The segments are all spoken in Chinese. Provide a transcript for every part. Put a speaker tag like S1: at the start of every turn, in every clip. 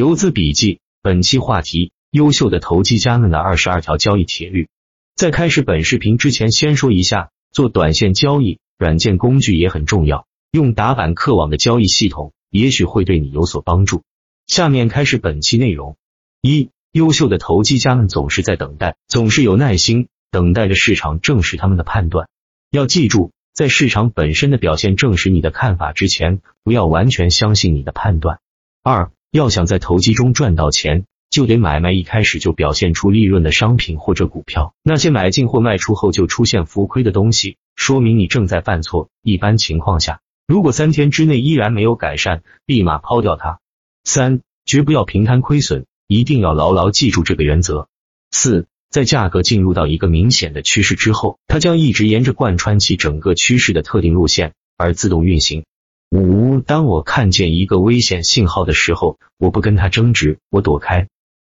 S1: 游资笔记，本期话题：优秀的投机家们的二十二条交易铁律。在开始本视频之前，先说一下，做短线交易，软件工具也很重要。用打板客网的交易系统，也许会对你有所帮助。下面开始本期内容。一、优秀的投机家们总是在等待，总是有耐心等待着市场证实他们的判断。要记住，在市场本身的表现证实你的看法之前，不要完全相信你的判断。二。要想在投机中赚到钱，就得买卖一开始就表现出利润的商品或者股票。那些买进或卖出后就出现浮亏的东西，说明你正在犯错。一般情况下，如果三天之内依然没有改善，立马抛掉它。三，绝不要平摊亏损，一定要牢牢记住这个原则。四，在价格进入到一个明显的趋势之后，它将一直沿着贯穿其整个趋势的特定路线而自动运行。五，当我看见一个危险信号的时候，我不跟他争执，我躲开。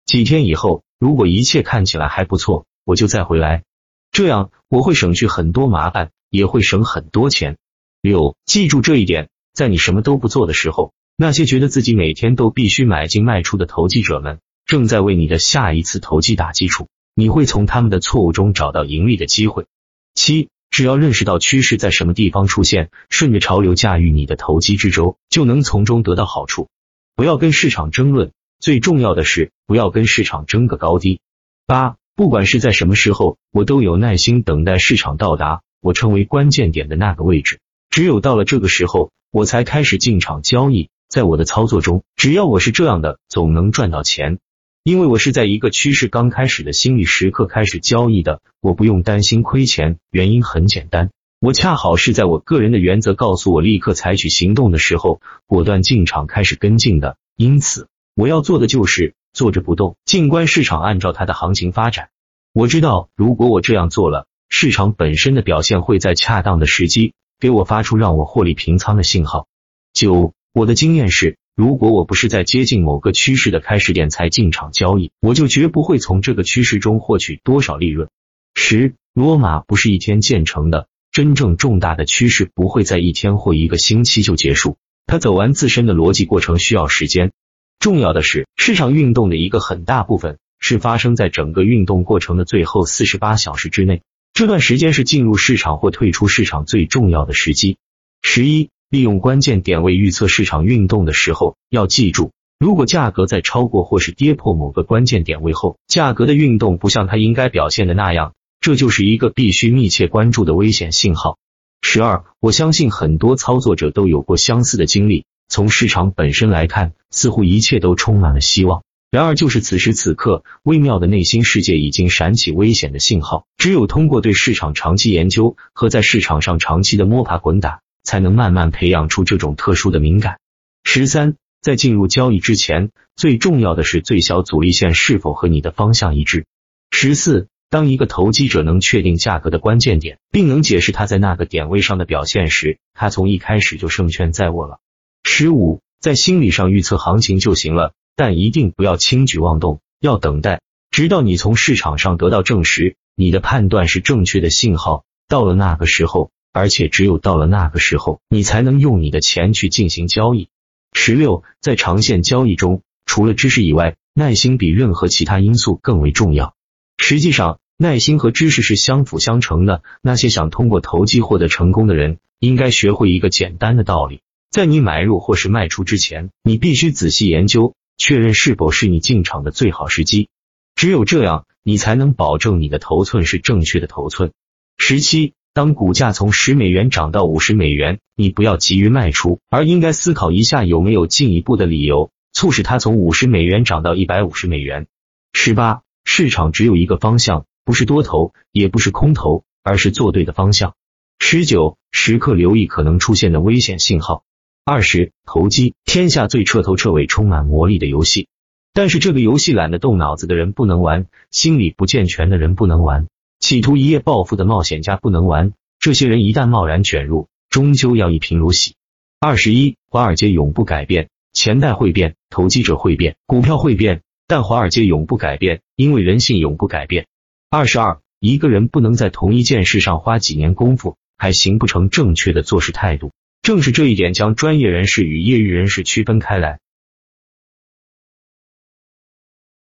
S1: 几天以后，如果一切看起来还不错，我就再回来。这样我会省去很多麻烦，也会省很多钱。六，记住这一点，在你什么都不做的时候，那些觉得自己每天都必须买进卖出的投机者们，正在为你的下一次投机打基础。你会从他们的错误中找到盈利的机会。七。只要认识到趋势在什么地方出现，顺着潮流驾驭你的投机之舟，就能从中得到好处。不要跟市场争论，最重要的是不要跟市场争个高低。八，不管是在什么时候，我都有耐心等待市场到达我称为关键点的那个位置。只有到了这个时候，我才开始进场交易。在我的操作中，只要我是这样的，总能赚到钱。因为我是在一个趋势刚开始的心理时刻开始交易的，我不用担心亏钱。原因很简单，我恰好是在我个人的原则告诉我立刻采取行动的时候，果断进场开始跟进的。因此，我要做的就是坐着不动，静观市场按照它的行情发展。我知道，如果我这样做了，市场本身的表现会在恰当的时机给我发出让我获利平仓的信号。九，我的经验是。如果我不是在接近某个趋势的开始点才进场交易，我就绝不会从这个趋势中获取多少利润。十，罗马不是一天建成的，真正重大的趋势不会在一天或一个星期就结束，它走完自身的逻辑过程需要时间。重要的是，市场运动的一个很大部分是发生在整个运动过程的最后四十八小时之内，这段时间是进入市场或退出市场最重要的时机。十一。利用关键点位预测市场运动的时候，要记住，如果价格在超过或是跌破某个关键点位后，价格的运动不像它应该表现的那样，这就是一个必须密切关注的危险信号。十二，我相信很多操作者都有过相似的经历。从市场本身来看，似乎一切都充满了希望。然而，就是此时此刻，微妙的内心世界已经闪起危险的信号。只有通过对市场长期研究和在市场上长期的摸爬滚打。才能慢慢培养出这种特殊的敏感。十三，在进入交易之前，最重要的是最小阻力线是否和你的方向一致。十四，当一个投机者能确定价格的关键点，并能解释他在那个点位上的表现时，他从一开始就胜券在握了。十五，在心理上预测行情就行了，但一定不要轻举妄动，要等待，直到你从市场上得到证实，你的判断是正确的信号。到了那个时候。而且只有到了那个时候，你才能用你的钱去进行交易。十六，在长线交易中，除了知识以外，耐心比任何其他因素更为重要。实际上，耐心和知识是相辅相成的。那些想通过投机获得成功的人，应该学会一个简单的道理：在你买入或是卖出之前，你必须仔细研究，确认是否是你进场的最好时机。只有这样，你才能保证你的头寸是正确的头寸。十七。当股价从十美元涨到五十美元，你不要急于卖出，而应该思考一下有没有进一步的理由促使它从五十美元涨到一百五十美元。十八，市场只有一个方向，不是多头，也不是空头，而是做对的方向。十九，时刻留意可能出现的危险信号。二十，投机，天下最彻头彻尾、充满魔力的游戏，但是这个游戏懒得动脑子的人不能玩，心理不健全的人不能玩。企图一夜暴富的冒险家不能玩，这些人一旦贸然卷入，终究要一贫如洗。二十一，华尔街永不改变，钱袋会变，投机者会变，股票会变，但华尔街永不改变，因为人性永不改变。二十二，一个人不能在同一件事上花几年功夫，还形不成正确的做事态度。正是这一点，将专业人士与业余人士区分开来。